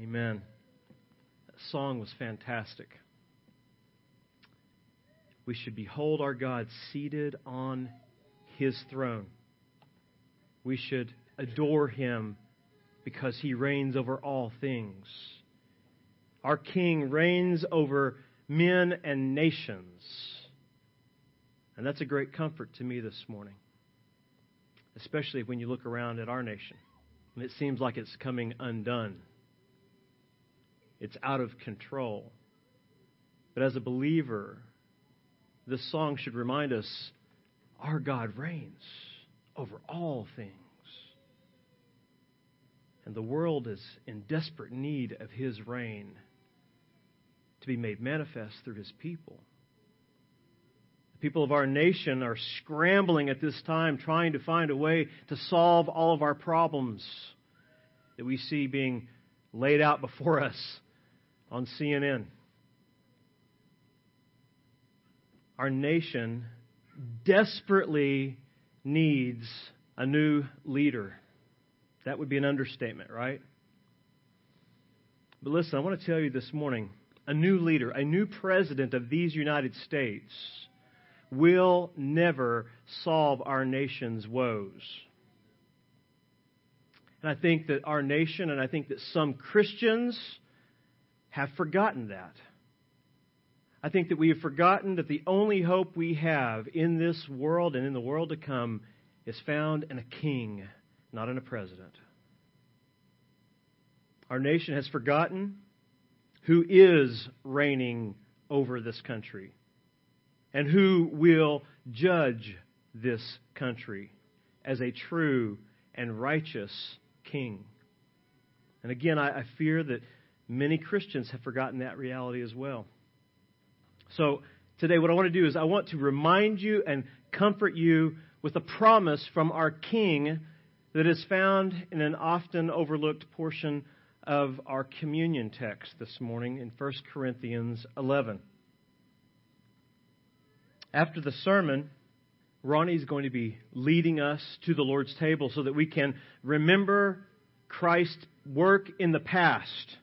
Amen. That song was fantastic. We should behold our God seated on his throne. We should adore him because he reigns over all things. Our King reigns over men and nations. And that's a great comfort to me this morning, especially when you look around at our nation and it seems like it's coming undone. It's out of control. But as a believer, this song should remind us our God reigns over all things. And the world is in desperate need of his reign to be made manifest through his people. The people of our nation are scrambling at this time, trying to find a way to solve all of our problems that we see being laid out before us on CNN. Our nation desperately needs a new leader. That would be an understatement, right? But listen, I want to tell you this morning a new leader, a new president of these United States will never solve our nation's woes. And I think that our nation and I think that some Christians have forgotten that. I think that we have forgotten that the only hope we have in this world and in the world to come is found in a king, not in a president. Our nation has forgotten who is reigning over this country and who will judge this country as a true and righteous king. And again, I, I fear that many Christians have forgotten that reality as well. So today, what I want to do is I want to remind you and comfort you with a promise from our King that is found in an often overlooked portion of our communion text this morning in 1 Corinthians 11. After the sermon, Ronnie's going to be leading us to the Lord's table so that we can remember Christ's work in the past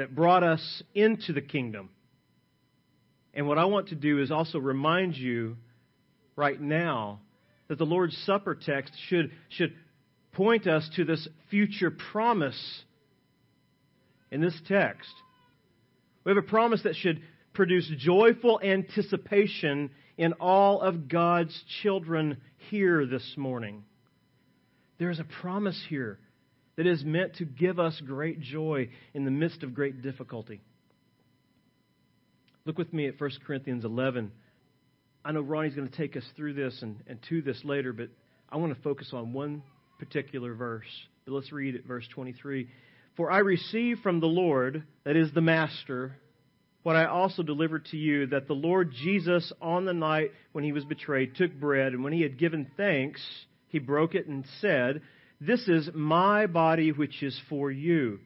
that brought us into the kingdom. And what I want to do is also remind you right now that the Lord's Supper text should, should point us to this future promise in this text. We have a promise that should produce joyful anticipation in all of God's children here this morning. There is a promise here that is meant to give us great joy in the midst of great difficulty. Look with me at 1 Corinthians 11. I know Ronnie's going to take us through this and, and to this later, but I want to focus on one particular verse. But let's read it, verse 23. For I received from the Lord, that is the Master, what I also delivered to you, that the Lord Jesus, on the night when he was betrayed, took bread, and when he had given thanks, he broke it and said, This is my body which is for you.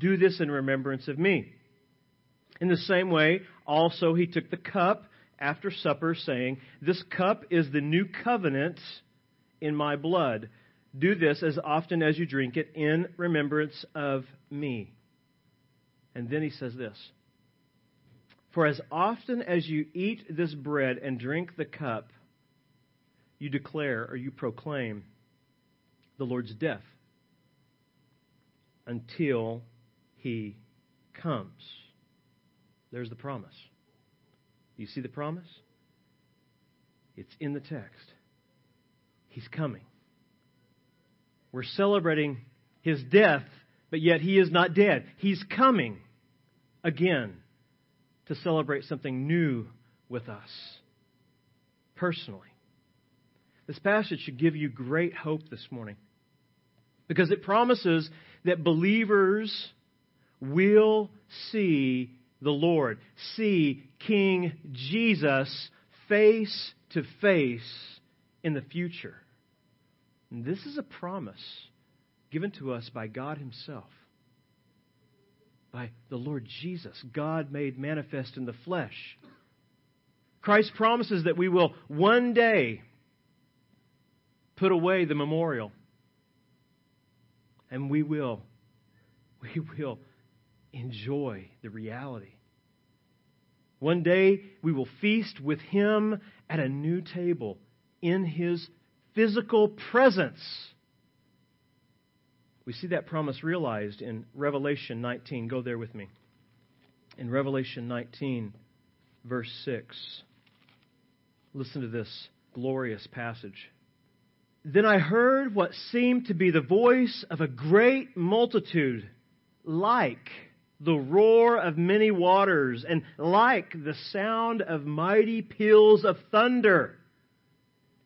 Do this in remembrance of me. In the same way, also he took the cup after supper, saying, This cup is the new covenant in my blood. Do this as often as you drink it in remembrance of me. And then he says this For as often as you eat this bread and drink the cup, you declare or you proclaim the Lord's death until he comes. There's the promise. You see the promise? It's in the text. He's coming. We're celebrating his death, but yet he is not dead. He's coming again to celebrate something new with us personally. This passage should give you great hope this morning because it promises that believers will see the Lord, see King Jesus face to face in the future. And this is a promise given to us by God Himself, by the Lord Jesus, God made manifest in the flesh. Christ promises that we will one day put away the memorial. And we will. We will enjoy the reality. One day we will feast with him at a new table in his physical presence. We see that promise realized in Revelation 19. Go there with me. In Revelation 19, verse 6. Listen to this glorious passage. Then I heard what seemed to be the voice of a great multitude, like the roar of many waters, and like the sound of mighty peals of thunder.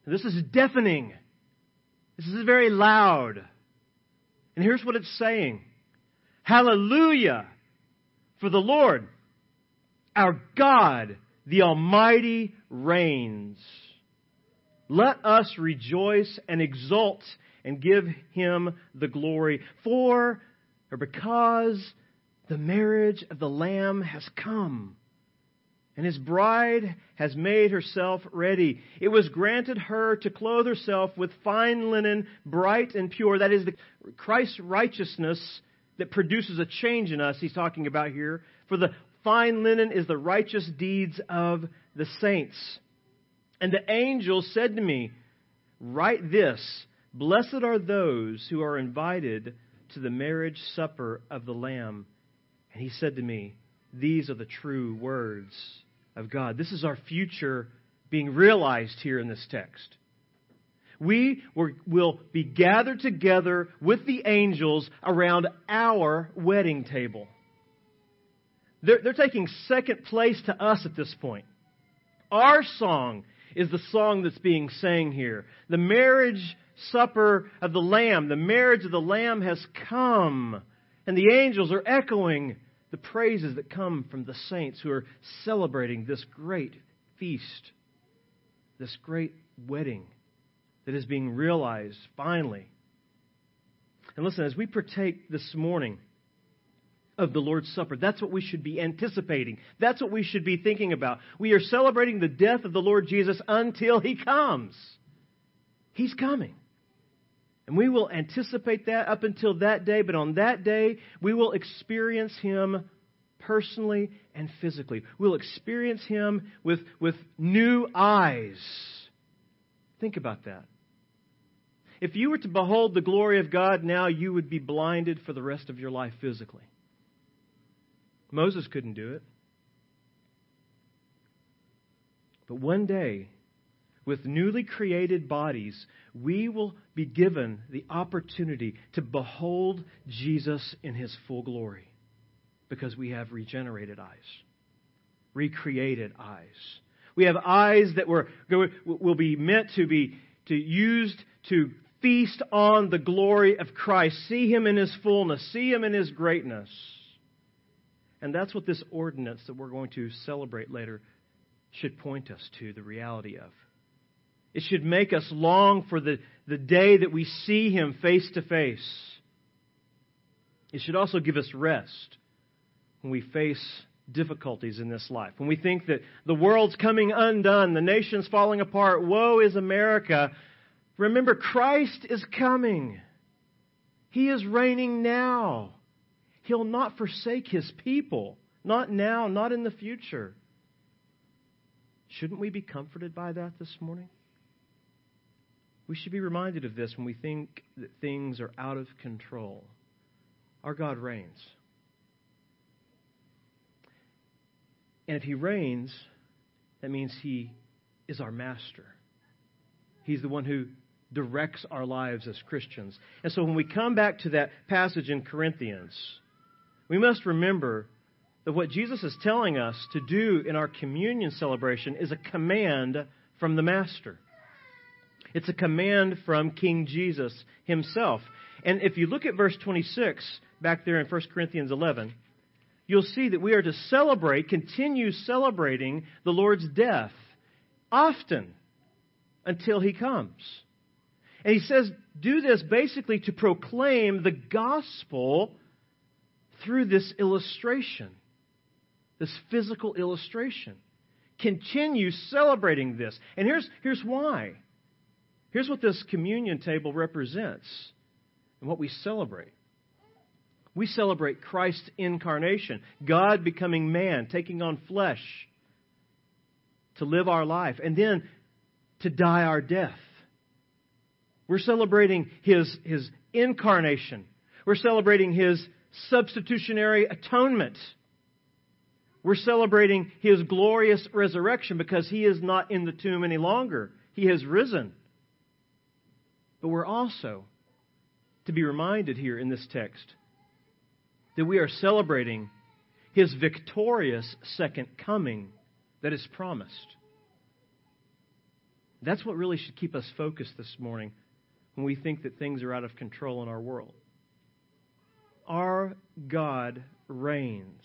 This is deafening. This is very loud. And here's what it's saying Hallelujah! For the Lord, our God, the Almighty, reigns. Let us rejoice and exult and give him the glory. For, or because, the marriage of the Lamb has come, and his bride has made herself ready. It was granted her to clothe herself with fine linen, bright and pure. That is the Christ's righteousness that produces a change in us, he's talking about here. For the fine linen is the righteous deeds of the saints. And the angel said to me, Write this Blessed are those who are invited to the marriage supper of the Lamb. And he said to me, These are the true words of God. This is our future being realized here in this text. We will be gathered together with the angels around our wedding table. They're, they're taking second place to us at this point. Our song is the song that's being sang here. The marriage supper of the Lamb, the marriage of the Lamb has come. And the angels are echoing the praises that come from the saints who are celebrating this great feast, this great wedding that is being realized finally. And listen, as we partake this morning of the Lord's Supper, that's what we should be anticipating. That's what we should be thinking about. We are celebrating the death of the Lord Jesus until He comes. He's coming. And we will anticipate that up until that day, but on that day, we will experience Him personally and physically. We'll experience Him with, with new eyes. Think about that. If you were to behold the glory of God now, you would be blinded for the rest of your life physically. Moses couldn't do it. But one day, with newly created bodies, we will be given the opportunity to behold Jesus in his full glory because we have regenerated eyes, recreated eyes. We have eyes that were, will be meant to be to used to feast on the glory of Christ, see him in his fullness, see him in his greatness. And that's what this ordinance that we're going to celebrate later should point us to the reality of. It should make us long for the, the day that we see Him face to face. It should also give us rest when we face difficulties in this life. When we think that the world's coming undone, the nation's falling apart, woe is America. Remember, Christ is coming. He is reigning now. He'll not forsake His people. Not now, not in the future. Shouldn't we be comforted by that this morning? We should be reminded of this when we think that things are out of control. Our God reigns. And if He reigns, that means He is our master. He's the one who directs our lives as Christians. And so when we come back to that passage in Corinthians, we must remember that what Jesus is telling us to do in our communion celebration is a command from the Master. It's a command from King Jesus himself. And if you look at verse 26 back there in 1 Corinthians 11, you'll see that we are to celebrate, continue celebrating the Lord's death often until he comes. And he says, do this basically to proclaim the gospel through this illustration, this physical illustration. Continue celebrating this. And here's, here's why. Here's what this communion table represents and what we celebrate. We celebrate Christ's incarnation, God becoming man, taking on flesh to live our life, and then to die our death. We're celebrating his, his incarnation. We're celebrating his substitutionary atonement. We're celebrating his glorious resurrection because he is not in the tomb any longer. He has risen. But we're also to be reminded here in this text that we are celebrating his victorious second coming that is promised. That's what really should keep us focused this morning when we think that things are out of control in our world. Our God reigns,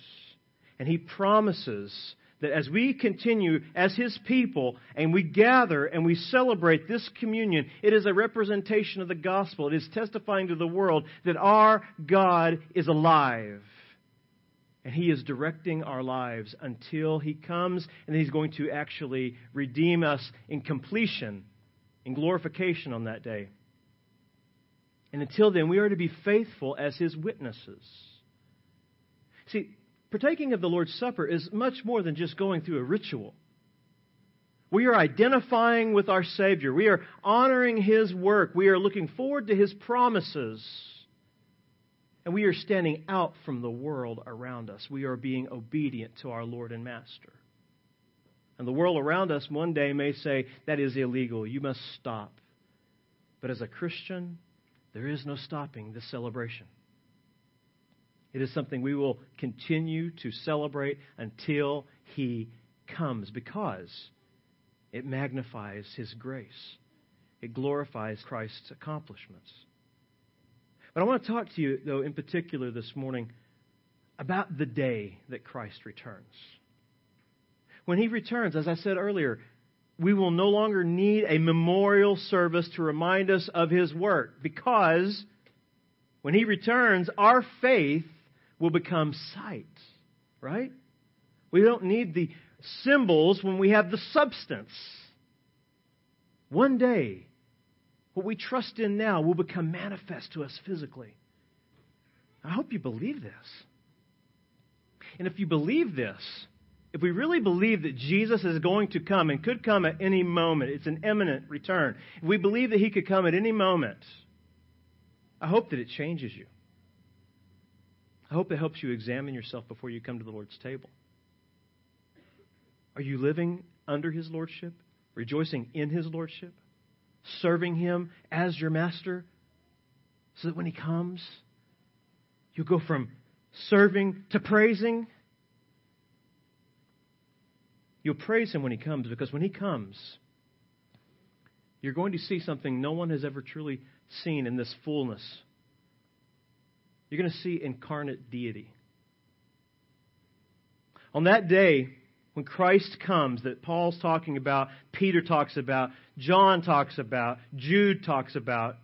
and he promises that as we continue as His people and we gather and we celebrate this communion, it is a representation of the gospel. It is testifying to the world that our God is alive. And He is directing our lives until He comes and He's going to actually redeem us in completion, in glorification on that day. And until then, we are to be faithful as His witnesses. See, partaking of the Lord's Supper is much more than just going through a ritual. We are identifying with our Savior. We are honoring His work. We are looking forward to His promises. And we are standing out from the world around us. We are being obedient to our Lord and Master. And the world around us one day may say, that is illegal. You must stop. But as a Christian, there is no stopping this celebration. It is something we will continue to celebrate until He comes because it magnifies His grace. It glorifies Christ's accomplishments. But I want to talk to you, though, in particular this morning about the day that Christ returns. When He returns, as I said earlier, we will no longer need a memorial service to remind us of His work because when He returns, our faith will become sight, right? We don't need the symbols when we have the substance. One day, what we trust in now will become manifest to us physically. I hope you believe this. And if you believe this, if we really believe that Jesus is going to come and could come at any moment, it's an imminent return. If we believe that he could come at any moment, I hope that it changes you. I hope it helps you examine yourself before you come to the Lord's table. Are you living under His Lordship, rejoicing in His Lordship, serving Him as your master, so that when He comes, you go from serving to praising? You'll praise Him when He comes because when He comes, you're going to see something no one has ever truly seen in this fullness you're going to see incarnate deity. On that day, when Christ comes, that Paul's talking about, Peter talks about, John talks about, Jude talks about,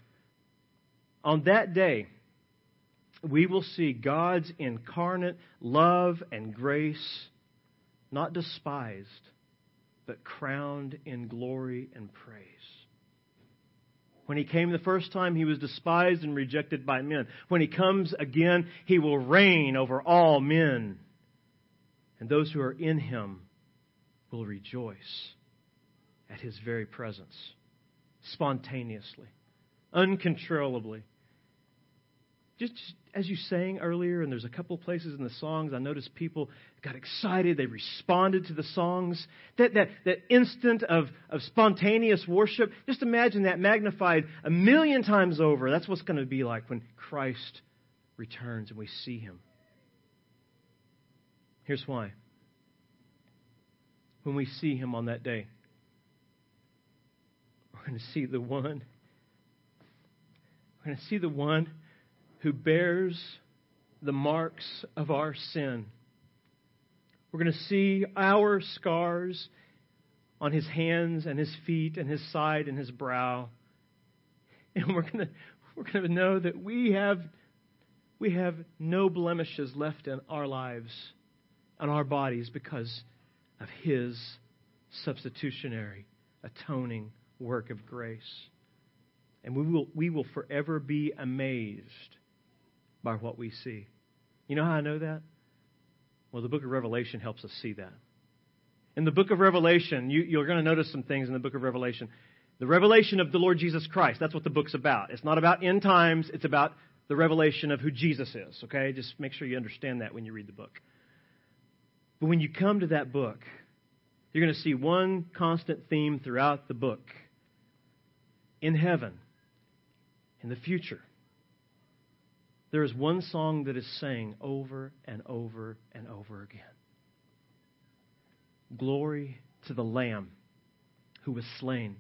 on that day, we will see God's incarnate love and grace not despised, but crowned in glory and praise. When he came the first time, he was despised and rejected by men. When he comes again, he will reign over all men. And those who are in him will rejoice at his very presence, spontaneously, uncontrollably. Just, as you sang earlier, and there's a couple places in the songs, I noticed people got excited. They responded to the songs. That, that, that instant of, of spontaneous worship, just imagine that magnified a million times over. That's what's going to be like when Christ returns and we see him. Here's why. When we see him on that day, we're going to see the one. We're going to see the one who bears the marks of our sin. We're going to see our scars on his hands and his feet and his side and his brow. And we're going to, we're going to know that we have, we have no blemishes left in our lives, on our bodies, because of his substitutionary, atoning work of grace. And we will, we will forever be amazed by what we see. You know how I know that? Well, the book of Revelation helps us see that. In the book of Revelation, you, you're going to notice some things in the book of Revelation. The revelation of the Lord Jesus Christ, that's what the book's about. It's not about end times, it's about the revelation of who Jesus is, okay? Just make sure you understand that when you read the book. But when you come to that book, you're going to see one constant theme throughout the book. In heaven, in the future, there is one song that is sang over and over and over again. Glory to the Lamb who was slain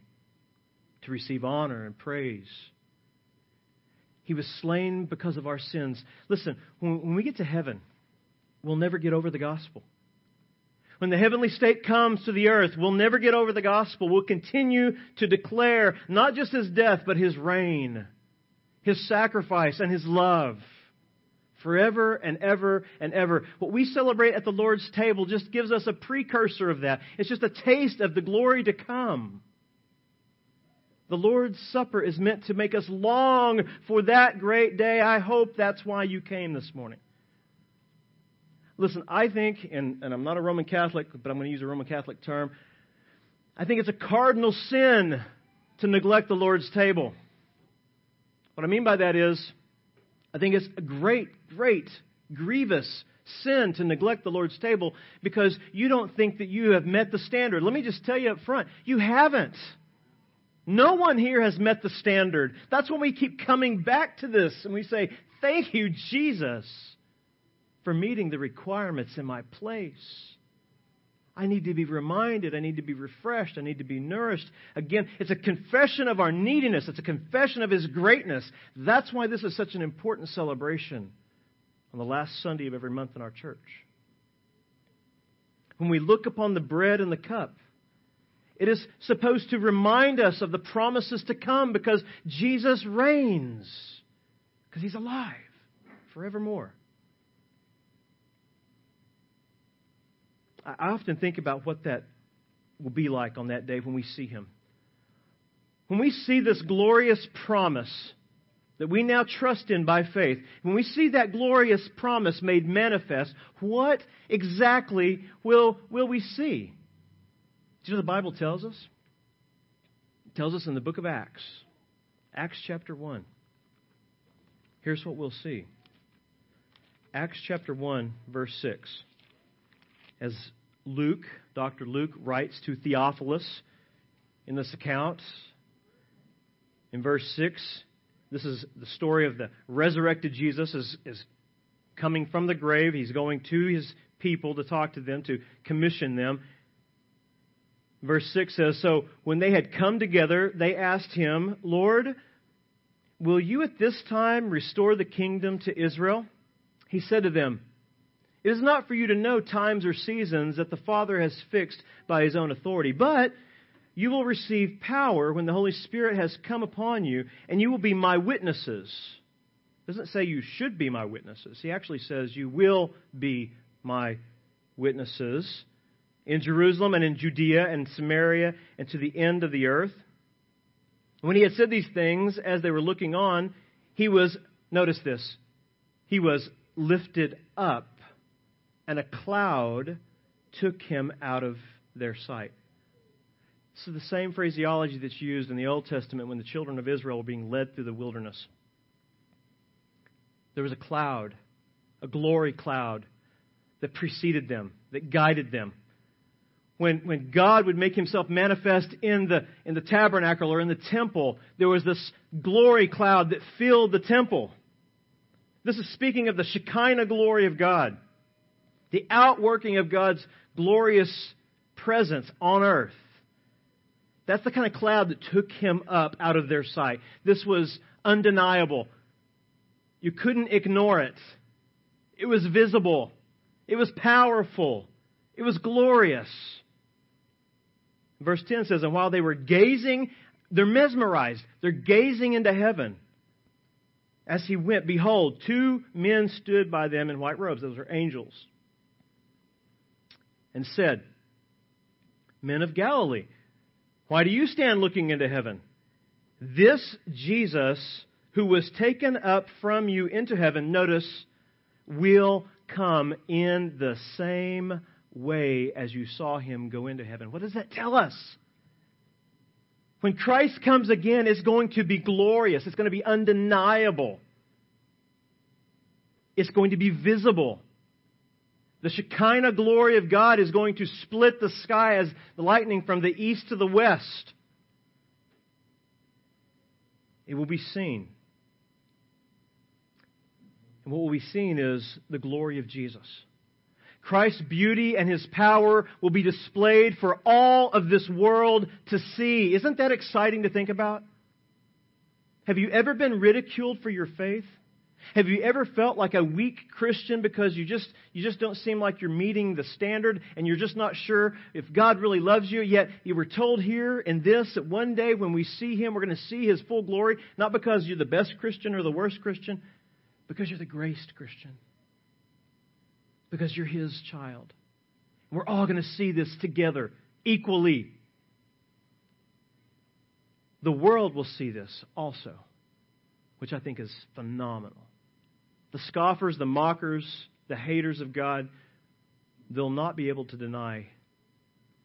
to receive honor and praise. He was slain because of our sins. Listen, when, when we get to heaven, we'll never get over the gospel. When the heavenly state comes to the earth, we'll never get over the gospel. We'll continue to declare not just his death, but his reign, his sacrifice, and his love forever and ever and ever. What we celebrate at the Lord's table just gives us a precursor of that. It's just a taste of the glory to come. The Lord's Supper is meant to make us long for that great day. I hope that's why you came this morning. Listen, I think, and, and I'm not a Roman Catholic, but I'm going to use a Roman Catholic term. I think it's a cardinal sin to neglect the Lord's table. What I mean by that is, I think it's a great, great, grievous sin to neglect the Lord's table because you don't think that you have met the standard. Let me just tell you up front, you haven't. No one here has met the standard. That's when we keep coming back to this and we say, Thank you, Jesus, for meeting the requirements in my place. I need to be reminded. I need to be refreshed. I need to be nourished. Again, it's a confession of our neediness. It's a confession of His greatness. That's why this is such an important celebration on the last Sunday of every month in our church. When we look upon the bread and the cup, it is supposed to remind us of the promises to come because Jesus reigns, because he's alive forevermore. I often think about what that will be like on that day when we see him. When we see this glorious promise that we now trust in by faith, when we see that glorious promise made manifest, what exactly will, will we see? Do you know the Bible tells us? It tells us in the book of Acts, Acts chapter 1. Here's what we'll see Acts chapter 1, verse 6. As Luke, Dr. Luke, writes to Theophilus in this account, in verse 6, this is the story of the resurrected Jesus is, is coming from the grave. He's going to his people to talk to them, to commission them. Verse 6 says So when they had come together, they asked him, Lord, will you at this time restore the kingdom to Israel? He said to them, It is not for you to know times or seasons that the Father has fixed by his own authority, but you will receive power when the Holy Spirit has come upon you, and you will be my witnesses. It doesn't say you should be my witnesses. He actually says you will be my witnesses in Jerusalem and in Judea and Samaria and to the end of the earth. When he had said these things, as they were looking on, he was, notice this, he was lifted up, and a cloud took him out of their sight. This is the same phraseology that's used in the Old Testament when the children of Israel were being led through the wilderness. There was a cloud, a glory cloud, that preceded them, that guided them when, when God would make himself manifest in the, in the tabernacle or in the temple, there was this glory cloud that filled the temple. This is speaking of the Shekinah glory of God, the outworking of God's glorious presence on earth. That's the kind of cloud that took him up out of their sight. This was undeniable. You couldn't ignore it. It was visible. It was powerful. It was glorious. Verse 10 says, And while they were gazing, they're mesmerized. They're gazing into heaven. As he went, behold, two men stood by them in white robes. Those are angels. And said, Men of Galilee, why do you stand looking into heaven? This Jesus, who was taken up from you into heaven, notice, will come in the same way as you saw him go into heaven. What does that tell us? When Christ comes again, it's going to be glorious. It's going to be undeniable. It's going to be visible. The Shekinah glory of God is going to split the sky as the lightning from the east to the west. It will be seen. And what will be seen is the glory of Jesus. Christ's beauty and his power will be displayed for all of this world to see. Isn't that exciting to think about? Have you ever been ridiculed for your faith? Have you ever felt like a weak Christian because you just you just don't seem like you're meeting the standard and you're just not sure if God really loves you yet you were told here in this that one day when we see him we're going to see his full glory not because you're the best Christian or the worst Christian because you're the graced Christian because you're His child. We're all going to see this together equally. The world will see this also, which I think is phenomenal. The scoffers, the mockers, the haters of God, they'll not be able to deny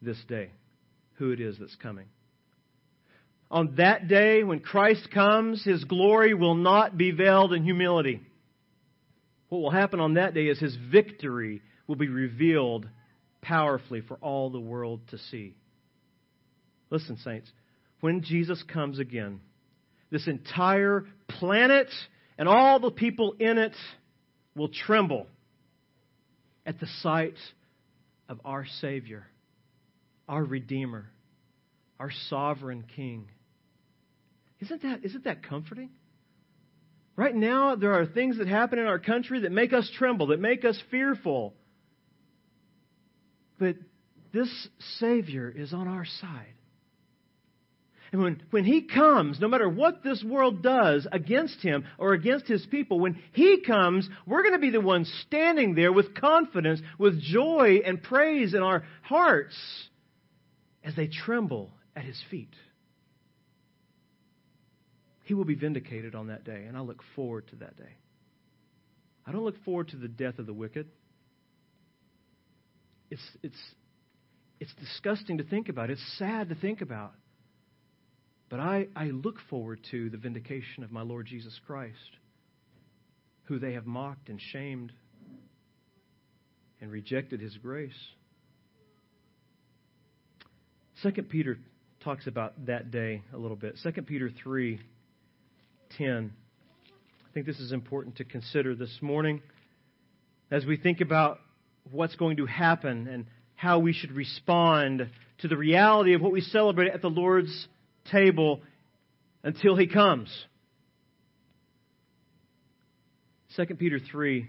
this day who it is that's coming. On that day, when Christ comes, his glory will not be veiled in humility. What will happen on that day is his victory will be revealed powerfully for all the world to see. Listen, saints, when Jesus comes again, this entire planet and all the people in it will tremble at the sight of our Savior, our Redeemer, our sovereign King. Isn't that, isn't that comforting? Right now, there are things that happen in our country that make us tremble, that make us fearful. But this Savior is on our side. And when, when He comes, no matter what this world does against Him or against His people, when He comes, we're going to be the ones standing there with confidence, with joy and praise in our hearts as they tremble at His feet. He will be vindicated on that day, and I look forward to that day. I don't look forward to the death of the wicked. It's, it's, it's disgusting to think about. It's sad to think about. But I, I look forward to the vindication of my Lord Jesus Christ, who they have mocked and shamed and rejected his grace. Second Peter talks about that day a little bit. Second Peter 3 10. I think this is important to consider this morning as we think about what's going to happen and how we should respond to the reality of what we celebrate at the Lord's table until He comes. 2 Peter 3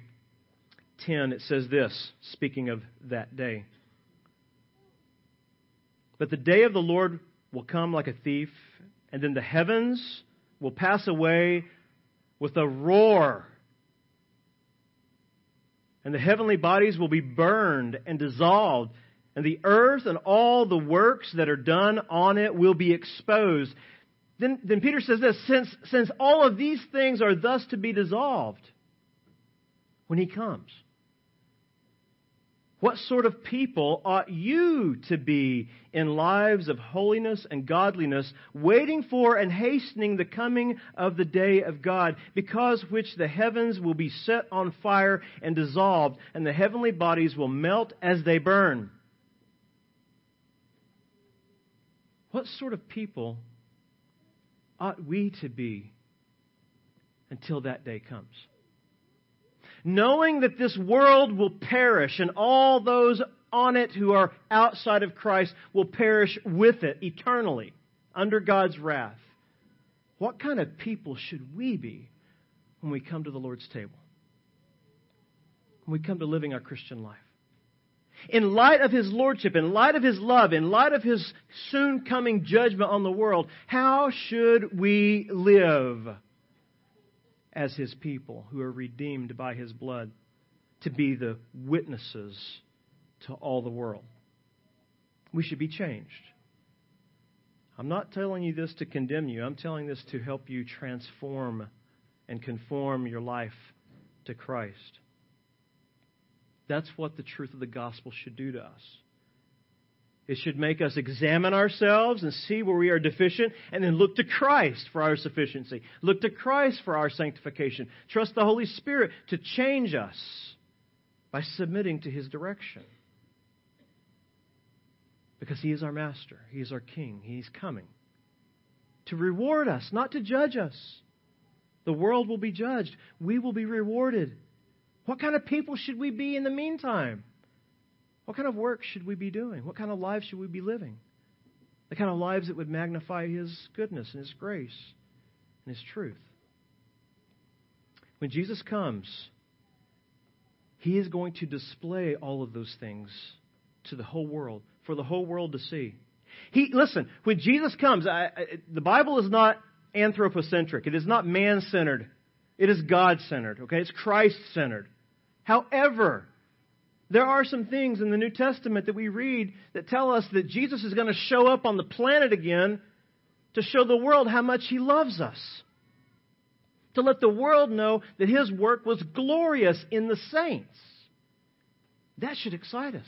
10, it says this, speaking of that day. But the day of the Lord will come like a thief, and then the heavens will pass away with a roar. And the heavenly bodies will be burned and dissolved, and the earth and all the works that are done on it will be exposed. Then, then Peter says this since, since all of these things are thus to be dissolved when he comes. What sort of people ought you to be in lives of holiness and godliness, waiting for and hastening the coming of the day of God, because which the heavens will be set on fire and dissolved, and the heavenly bodies will melt as they burn? What sort of people ought we to be until that day comes? knowing that this world will perish and all those on it who are outside of Christ will perish with it eternally under God's wrath. What kind of people should we be when we come to the Lord's table? When we come to living our Christian life? In light of His Lordship, in light of His love, in light of His soon coming judgment on the world, how should we live? as his people who are redeemed by his blood to be the witnesses to all the world. We should be changed. I'm not telling you this to condemn you. I'm telling this to help you transform and conform your life to Christ. That's what the truth of the gospel should do to us. It should make us examine ourselves and see where we are deficient and then look to Christ for our sufficiency. Look to Christ for our sanctification. Trust the Holy Spirit to change us by submitting to His direction. Because He is our Master, He is our King, He's coming to reward us, not to judge us. The world will be judged, we will be rewarded. What kind of people should we be in the meantime? What kind of work should we be doing? What kind of lives should we be living? The kind of lives that would magnify His goodness and His grace and His truth. When Jesus comes, He is going to display all of those things to the whole world, for the whole world to see. He listen, when Jesus comes, I, I, the Bible is not anthropocentric. It is not man-centered. It is God-centered, okay? It's Christ-centered. However, there are some things in the New Testament that we read that tell us that Jesus is going to show up on the planet again to show the world how much he loves us. To let the world know that his work was glorious in the saints. That should excite us.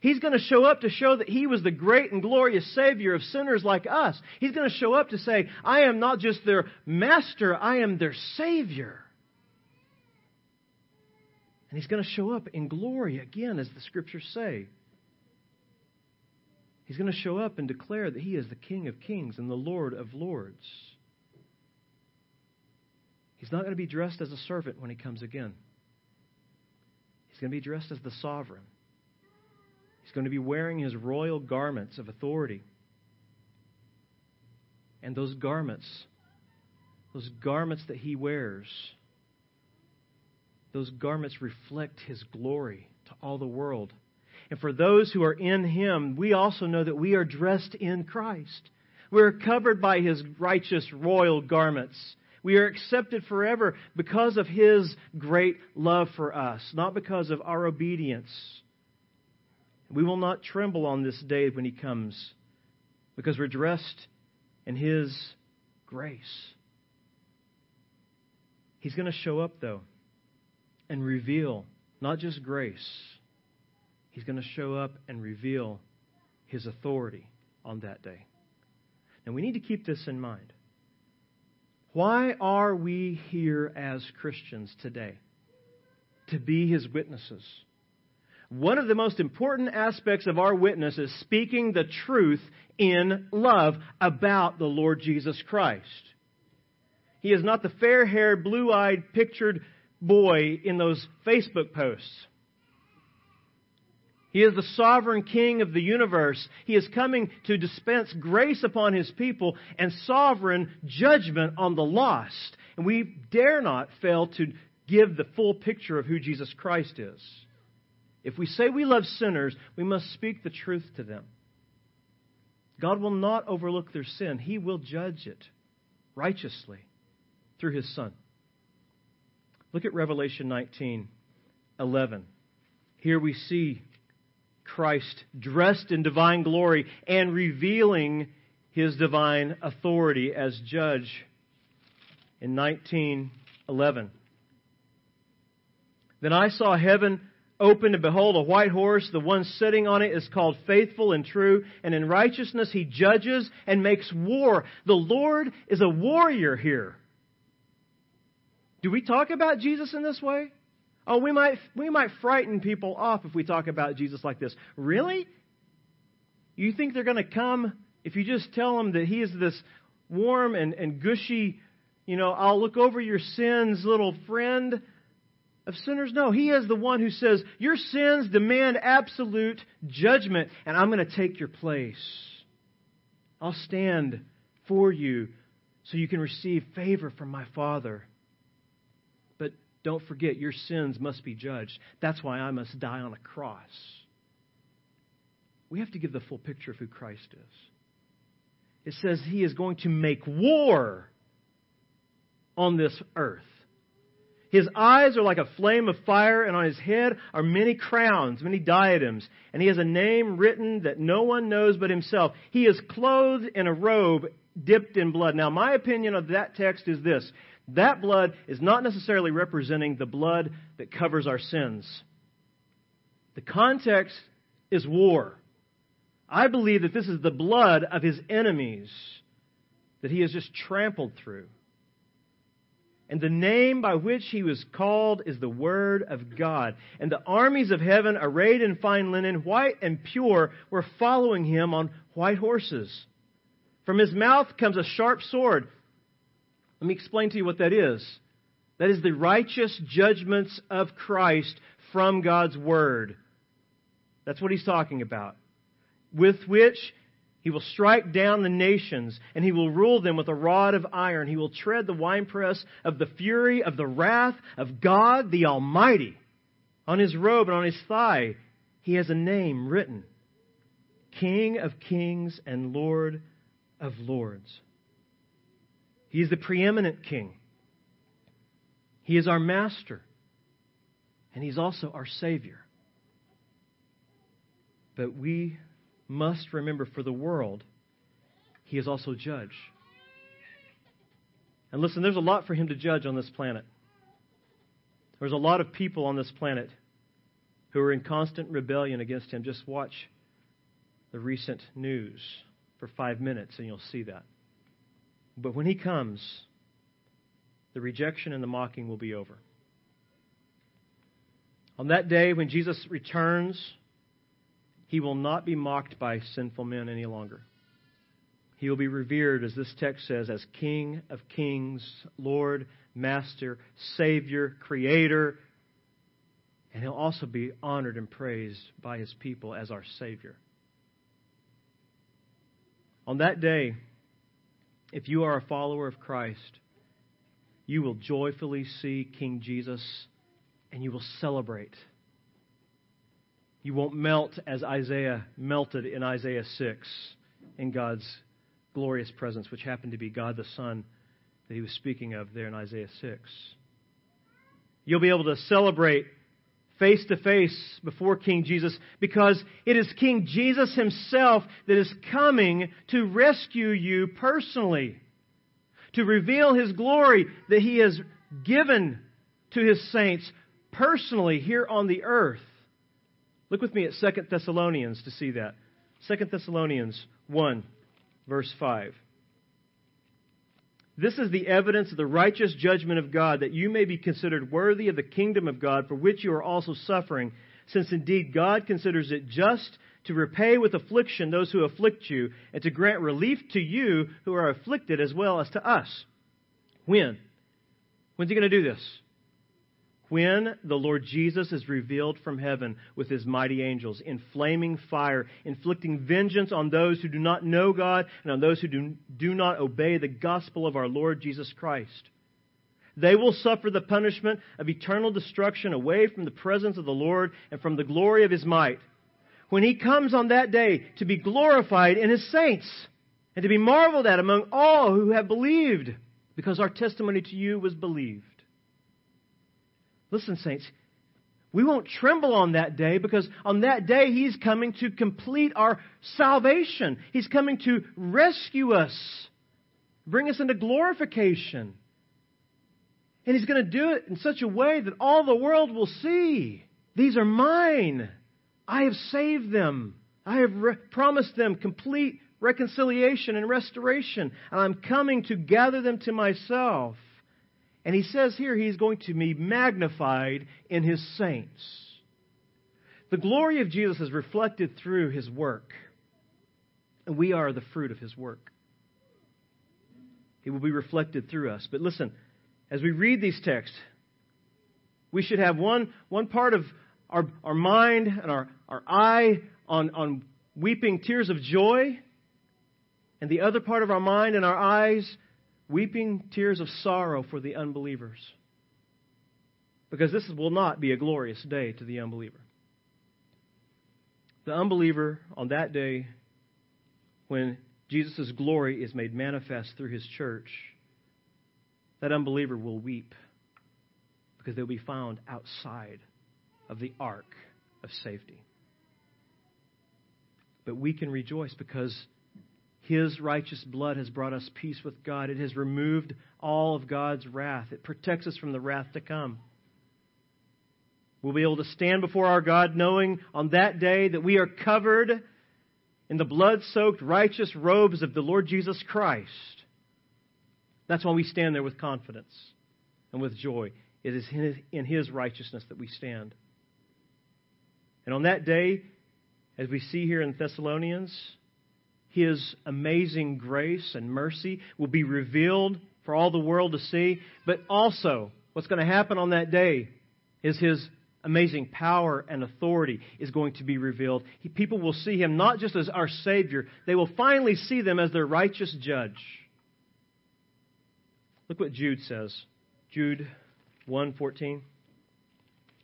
He's going to show up to show that he was the great and glorious Savior of sinners like us. He's going to show up to say, I am not just their master, I am their Savior. And he's going to show up in glory again, as the scriptures say. He's going to show up and declare that he is the King of kings and the Lord of lords. He's not going to be dressed as a servant when he comes again. He's going to be dressed as the sovereign. He's going to be wearing his royal garments of authority. And those garments, those garments that he wears, those garments reflect his glory to all the world. And for those who are in him, we also know that we are dressed in Christ. We're covered by his righteous royal garments. We are accepted forever because of his great love for us, not because of our obedience. We will not tremble on this day when he comes because we're dressed in his grace. He's going to show up, though and reveal not just grace, He's going to show up and reveal His authority on that day. And we need to keep this in mind. Why are we here as Christians today? To be His witnesses. One of the most important aspects of our witness is speaking the truth in love about the Lord Jesus Christ. He is not the fair haired, blue eyed, pictured boy in those Facebook posts. He is the sovereign king of the universe. He is coming to dispense grace upon his people and sovereign judgment on the lost. And we dare not fail to give the full picture of who Jesus Christ is. If we say we love sinners, we must speak the truth to them. God will not overlook their sin, He will judge it righteously through His Son. Look at Revelation 19 11. Here we see Christ dressed in divine glory and revealing his divine authority as judge in 1911. Then I saw heaven open, and behold, a white horse. The one sitting on it is called faithful and true, and in righteousness he judges and makes war. The Lord is a warrior here. Do we talk about Jesus in this way? Oh, we might, we might frighten people off if we talk about Jesus like this. Really? You think they're going to come if you just tell them that he is this warm and, and gushy, you know, I'll look over your sins little friend of sinners? No, he is the one who says, Your sins demand absolute judgment, and I'm going to take your place. I'll stand for you so you can receive favor from my Father. Don't forget, your sins must be judged. That's why I must die on a cross. We have to give the full picture of who Christ is. It says he is going to make war on this earth. His eyes are like a flame of fire, and on his head are many crowns, many diadems, and he has a name written that no one knows but himself. He is clothed in a robe dipped in blood. Now, my opinion of that text is this that blood is not necessarily representing the blood that covers our sins. The context is war. I believe that this is the blood of his enemies that he has just trampled through. And the name by which he was called is the Word of God. And the armies of heaven, arrayed in fine linen, white and pure, were following him on white horses. From his mouth comes a sharp sword. Let me explain to you what that is. That is the righteous judgments of Christ from God's Word. That's what he's talking about. With which he will strike down the nations, and he will rule them with a rod of iron. He will tread the winepress of the fury of the wrath of God the Almighty. On his robe and on his thigh, he has a name written King of Kings and Lord of Lords. He is the preeminent King. He is our Master. And He's also our Savior. But we must remember for the world, he is also judge. And listen, there's a lot for him to judge on this planet. There's a lot of people on this planet who are in constant rebellion against him. Just watch the recent news for five minutes and you'll see that. But when he comes, the rejection and the mocking will be over. On that day when Jesus returns, he will not be mocked by sinful men any longer. He will be revered, as this text says, as King of kings, Lord, Master, Savior, Creator. And he'll also be honored and praised by his people as our Savior. On that day, if you are a follower of Christ, you will joyfully see King Jesus and you will celebrate you won't melt as Isaiah melted in Isaiah 6 in God's glorious presence, which happened to be God the Son that he was speaking of there in Isaiah 6. You'll be able to celebrate face to face before King Jesus because it is King Jesus himself that is coming to rescue you personally, to reveal his glory that he has given to his saints personally here on the earth. Look with me at 2 Thessalonians to see that. 2 Thessalonians 1, verse 5. This is the evidence of the righteous judgment of God, that you may be considered worthy of the kingdom of God, for which you are also suffering, since indeed God considers it just to repay with affliction those who afflict you, and to grant relief to you who are afflicted as well as to us. When? When's he going to do this? When the Lord Jesus is revealed from heaven with his mighty angels in flaming fire, inflicting vengeance on those who do not know God and on those who do, do not obey the gospel of our Lord Jesus Christ. They will suffer the punishment of eternal destruction away from the presence of the Lord and from the glory of his might. When he comes on that day to be glorified in his saints and to be marveled at among all who have believed, because our testimony to you was believed. Listen, saints, we won't tremble on that day because on that day He's coming to complete our salvation. He's coming to rescue us, bring us into glorification. And He's going to do it in such a way that all the world will see. These are mine. I have saved them. I have re- promised them complete reconciliation and restoration. And I'm coming to gather them to myself. And he says here he's going to be magnified in his saints. The glory of Jesus is reflected through his work, and we are the fruit of his work. He will be reflected through us. But listen, as we read these texts, we should have one, one part of our, our mind and our, our eye on, on weeping tears of joy, and the other part of our mind and our eyes weeping tears of sorrow for the unbelievers. Because this will not be a glorious day to the unbeliever. The unbeliever on that day, when Jesus' glory is made manifest through his church, that unbeliever will weep because they'll be found outside of the ark of safety. But we can rejoice because his righteous blood has brought us peace with God. It has removed all of God's wrath. It protects us from the wrath to come. We'll be able to stand before our God knowing on that day that we are covered in the blood soaked righteous robes of the Lord Jesus Christ. That's why we stand there with confidence and with joy. It is in His righteousness that we stand. And on that day, as we see here in Thessalonians, His amazing grace and mercy will be revealed for all the world to see. But also, what's going to happen on that day is His amazing power and authority is going to be revealed. He, people will see Him not just as our Savior, they will finally see them as their righteous judge. Look what Jude says. Jude 1:14.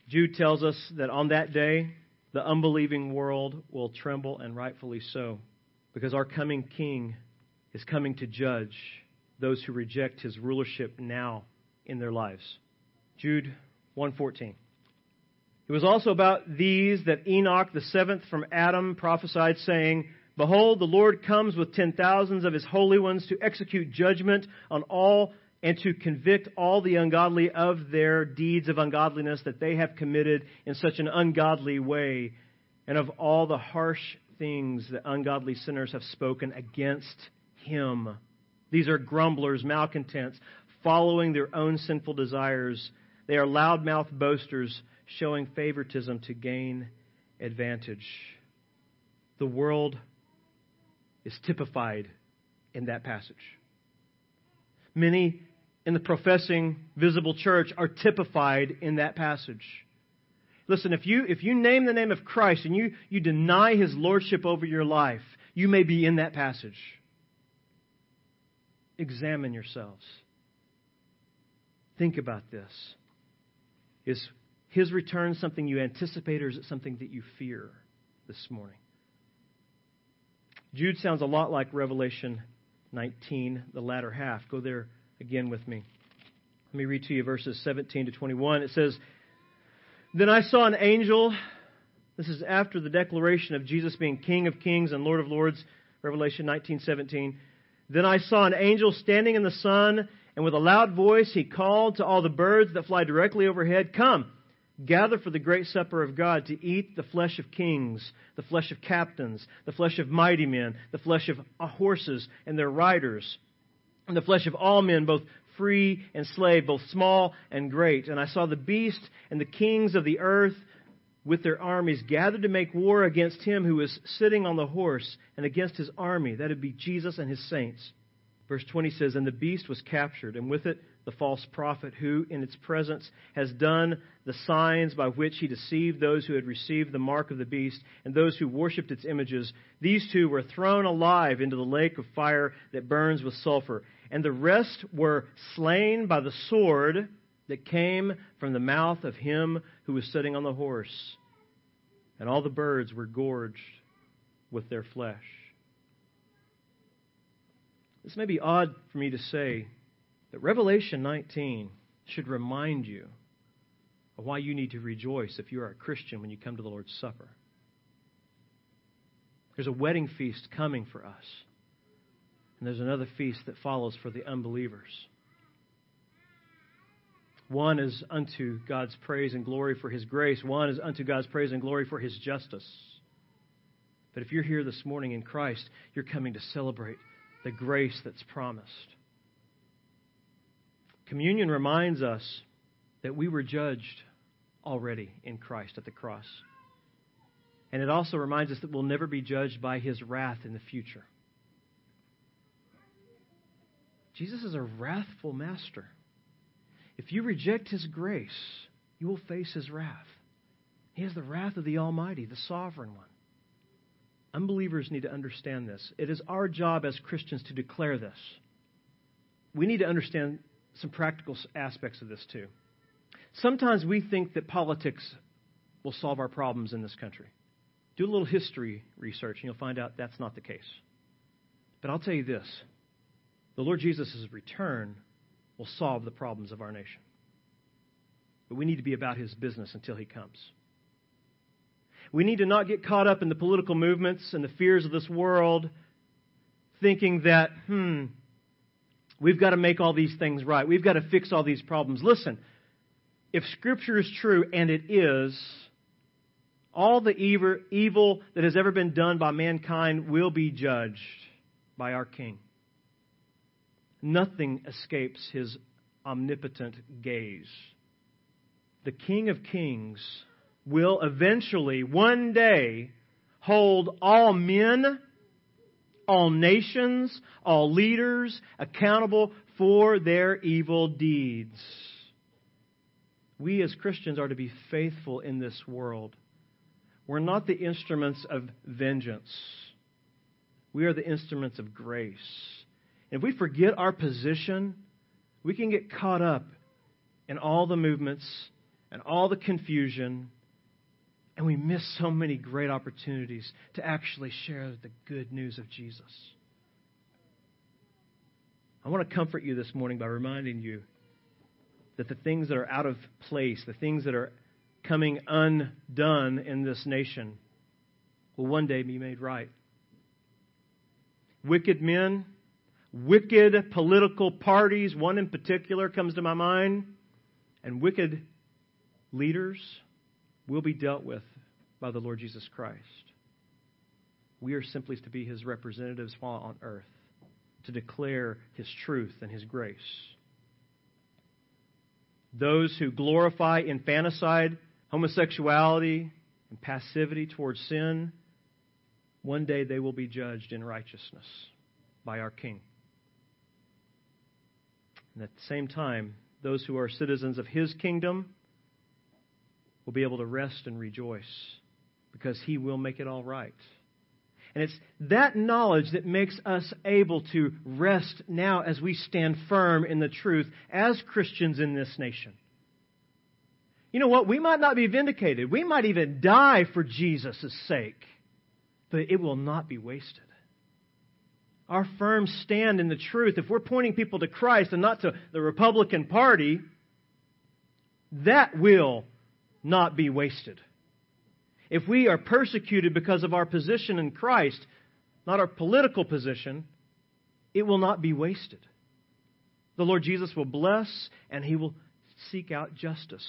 Jude tells us that on that day the unbelieving world will tremble, and rightfully so, because our coming King is coming to judge those who reject his rulership now in their lives. Jude 1:14. It was also about these that Enoch, the seventh from Adam, prophesied, saying, Behold, the Lord comes with ten thousands of his holy ones to execute judgment on all and to convict all the ungodly of their deeds of ungodliness that they have committed in such an ungodly way, and of all the harsh things that ungodly sinners have spoken against him. These are grumblers, malcontents, following their own sinful desires. They are loudmouth boasters, showing favoritism to gain advantage. The world is typified in that passage. Many in the professing visible church are typified in that passage. Listen, if you, if you name the name of Christ and you, you deny his lordship over your life, you may be in that passage. Examine yourselves. Think about this. Is his return something you anticipate, or is it something that you fear this morning? Jude sounds a lot like Revelation 19, the latter half. Go there again with me. Let me read to you verses 17 to 21. It says, Then I saw an angel. This is after the declaration of Jesus being King of Kings and Lord of Lords, Revelation 19:17. Then I saw an angel standing in the sun, and with a loud voice he called to all the birds that fly directly overhead, "Come, gather for the great supper of God to eat the flesh of kings, the flesh of captains, the flesh of mighty men, the flesh of uh, horses and their riders." and the flesh of all men, both free and slave, both small and great. And I saw the beast and the kings of the earth with their armies gathered to make war against him who was sitting on the horse and against his army. That would be Jesus and his saints. Verse 20 says, And the beast was captured, and with it the false prophet, who in its presence has done the signs by which he deceived those who had received the mark of the beast and those who worshipped its images. These two were thrown alive into the lake of fire that burns with sulfur and the rest were slain by the sword that came from the mouth of him who was sitting on the horse. And all the birds were gorged with their flesh. This may be odd for me to say, but Revelation 19 should remind you of why you need to rejoice if you are a Christian when you come to the Lord's Supper. There's a wedding feast coming for us. And there's another feast that follows for the unbelievers. One is unto God's praise and glory for His grace, one is unto God's praise and glory for His justice. But if you're here this morning in Christ, you're coming to celebrate the grace that's promised. Communion reminds us that we were judged already in Christ at the cross. And it also reminds us that we'll never be judged by his wrath in the future. Jesus is a wrathful master. If you reject his grace, you will face his wrath. He has the wrath of the Almighty, the sovereign one. Unbelievers need to understand this. It is our job as Christians to declare this. We need to understand some practical aspects of this too. Sometimes we think that politics will solve our problems in this country. Do a little history research and you'll find out that's not the case. But I'll tell you this the Lord Jesus' return will solve the problems of our nation. But we need to be about his business until he comes. We need to not get caught up in the political movements and the fears of this world, thinking that, hmm, we've got to make all these things right. We've got to fix all these problems. Listen, if Scripture is true, and it is, all the evil that has ever been done by mankind will be judged by our King. Nothing escapes his omnipotent gaze. The King of Kings will eventually, one day, hold all men, all nations, all leaders accountable for their evil deeds. We as Christians are to be faithful in this world. We're not the instruments of vengeance. We are the instruments of grace. If we forget our position, we can get caught up in all the movements and all the confusion, and we miss so many great opportunities to actually share the good news of Jesus. I want to comfort you this morning by reminding you that the things that are out of place, the things that are coming undone in this nation, will one day be made right. Wicked men, wicked political parties, one in particular comes to my mind, and wicked leaders will be dealt with by the Lord Jesus Christ. We are simply to be his representatives while on earth, to declare his truth and his grace. Those who glorify infanticide, homosexuality, and passivity towards sin, one day they will be judged in righteousness by our King. And at the same time, those who are citizens of his kingdom will be able to rest and rejoice because he will make it all right. And it's that knowledge that makes us able to rest now as we stand firm in the truth as Christians in this nation. You know what? We might not be vindicated. We might even die for Jesus' sake, but it will not be wasted. Our firm stand in the truth, if we're pointing people to Christ and not to the Republican Party, that will not be wasted. If we are persecuted because of our position in Christ, not our political position, it will not be wasted. The Lord Jesus will bless and he will seek out justice.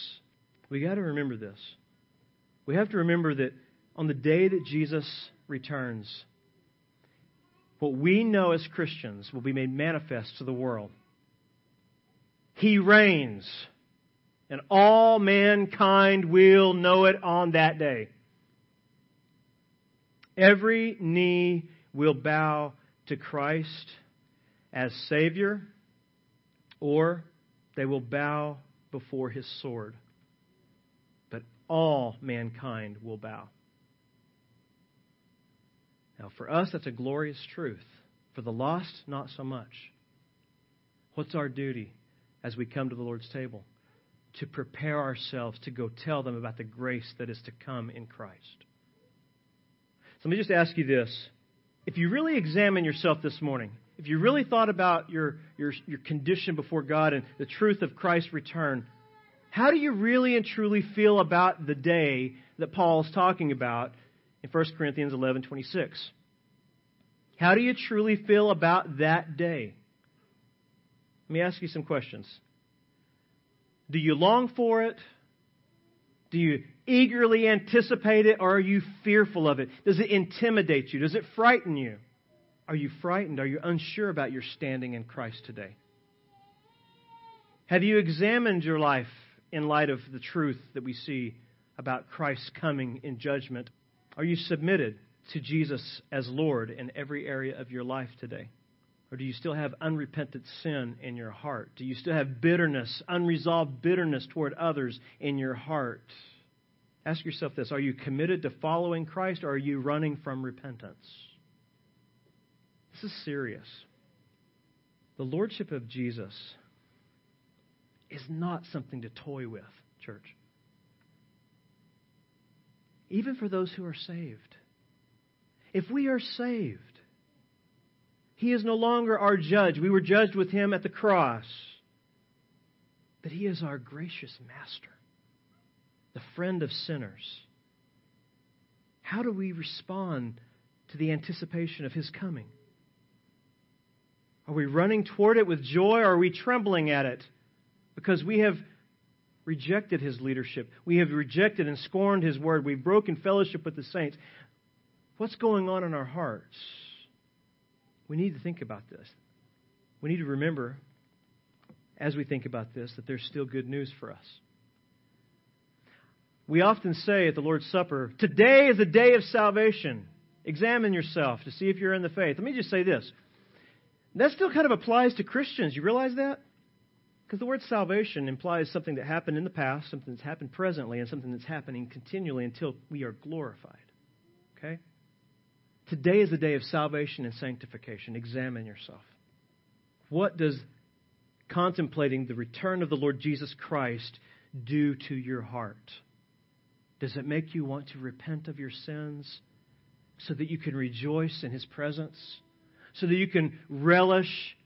We got to remember this. We have to remember that on the day that Jesus returns, what we know as Christians will be made manifest to the world. He reigns, and all mankind will know it on that day. Every knee will bow to Christ as Savior, or they will bow before his sword. But all mankind will bow. Now, for us, that's a glorious truth. For the lost, not so much. What's our duty as we come to the Lord's table? To prepare ourselves to go tell them about the grace that is to come in Christ. So let me just ask you this. If you really examine yourself this morning, if you really thought about your, your, your condition before God and the truth of Christ's return, how do you really and truly feel about the day that Paul is talking about in 1 Corinthians 11:26. How do you truly feel about that day? Let me ask you some questions. Do you long for it? Do you eagerly anticipate it or are you fearful of it? Does it intimidate you? Does it frighten you? Are you frightened? Are you unsure about your standing in Christ today? Have you examined your life in light of the truth that we see about Christ's coming in judgment? Are you submitted to Jesus as Lord in every area of your life today? Or do you still have unrepentant sin in your heart? Do you still have bitterness, unresolved bitterness toward others in your heart? Ask yourself this Are you committed to following Christ or are you running from repentance? This is serious. The Lordship of Jesus is not something to toy with, church. Even for those who are saved. If we are saved, he is no longer our judge. We were judged with him at the cross. But he is our gracious master, the friend of sinners. How do we respond to the anticipation of his coming? Are we running toward it with joy or are we trembling at it because we have rejected his leadership. We have rejected and scorned his word. We've broken fellowship with the saints. What's going on in our hearts? We need to think about this. We need to remember, as we think about this, that there's still good news for us. We often say at the Lord's Supper, Today is a day of salvation. Examine yourself to see if you're in the faith. Let me just say this. That still kind of applies to Christians. You realize that? Because the word salvation implies something that happened in the past, something that's happened presently, and something that's happening continually until we are glorified. Okay? Today is the day of salvation and sanctification. Examine yourself. What does contemplating the return of the Lord Jesus Christ do to your heart? Does it make you want to repent of your sins so that you can rejoice in His presence? So that you can relish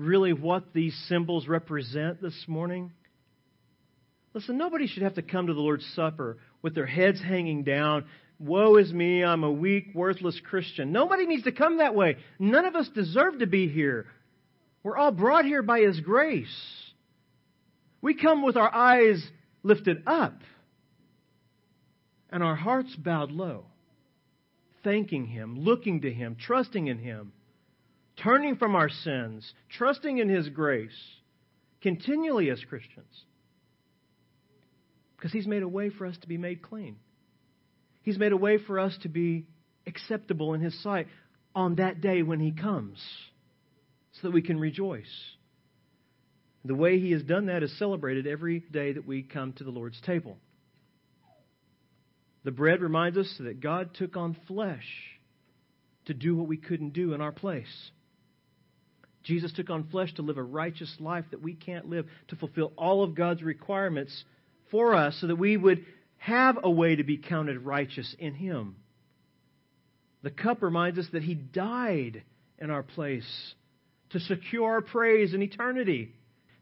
really what these symbols represent this morning? Listen, nobody should have to come to the Lord's Supper with their heads hanging down. Woe is me, I'm a weak, worthless Christian. Nobody needs to come that way. None of us deserve to be here. We're all brought here by His grace. We come with our eyes lifted up and our hearts bowed low, thanking Him, looking to Him, trusting in Him turning from our sins, trusting in His grace, continually as Christians. Because He's made a way for us to be made clean. He's made a way for us to be acceptable in His sight on that day when He comes, so that we can rejoice. The way He has done that is celebrated every day that we come to the Lord's table. The bread reminds us that God took on flesh to do what we couldn't do in our place. Jesus took on flesh to live a righteous life that we can't live, to fulfill all of God's requirements for us so that we would have a way to be counted righteous in Him. The cup reminds us that He died in our place to secure our praise in eternity.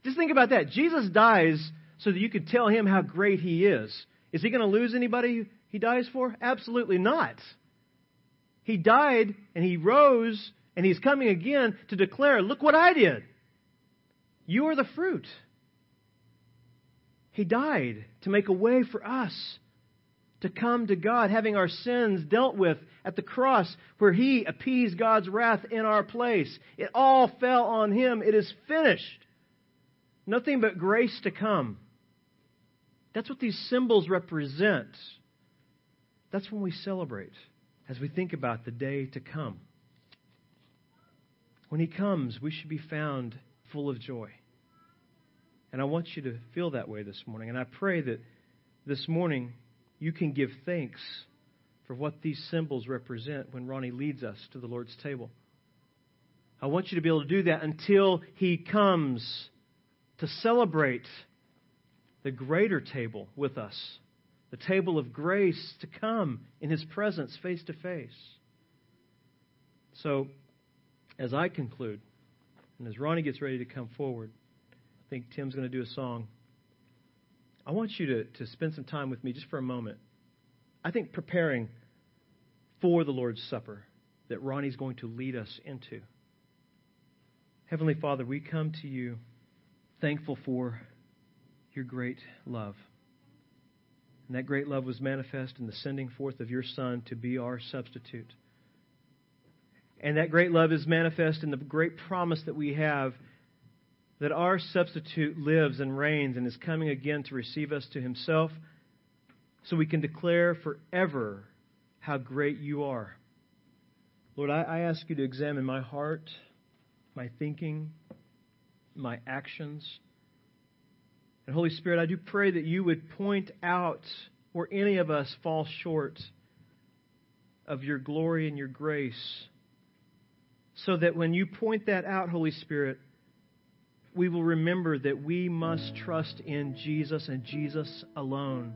Just think about that. Jesus dies so that you could tell Him how great He is. Is He going to lose anybody He dies for? Absolutely not. He died and He rose and he's coming again to declare, Look what I did. You are the fruit. He died to make a way for us to come to God, having our sins dealt with at the cross, where He appeased God's wrath in our place. It all fell on Him. It is finished. Nothing but grace to come. That's what these symbols represent. That's when we celebrate as we think about the day to come. When He comes, we should be found full of joy. And I want you to feel that way this morning. And I pray that this morning you can give thanks for what these symbols represent when Ronnie leads us to the Lord's table. I want you to be able to do that until He comes to celebrate the greater table with us, the table of grace to come in His presence face to face. So, as I conclude, and as Ronnie gets ready to come forward, I think Tim's going to do a song. I want you to, to spend some time with me just for a moment. I think preparing for the Lord's Supper that Ronnie's going to lead us into. Heavenly Father, we come to you thankful for your great love. And that great love was manifest in the sending forth of your Son to be our substitute. And that great love is manifest in the great promise that we have that our substitute lives and reigns and is coming again to receive us to himself so we can declare forever how great you are. Lord, I, I ask you to examine my heart, my thinking, my actions. And Holy Spirit, I do pray that you would point out where any of us fall short of your glory and your grace so that when you point that out, Holy Spirit, we will remember that we must trust in Jesus and Jesus alone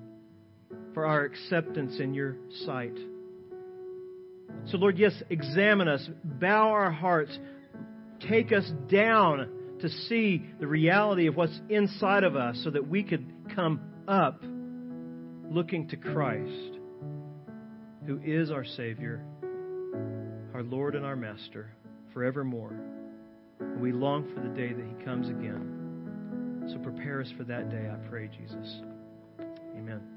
for our acceptance in your sight. So, Lord, yes, examine us, bow our hearts, take us down to see the reality of what's inside of us so that we could come up looking to Christ, who is our Savior, our Lord and our Master forevermore. And we long for the day that He comes again. So prepare us for that day, I pray, Jesus. Amen.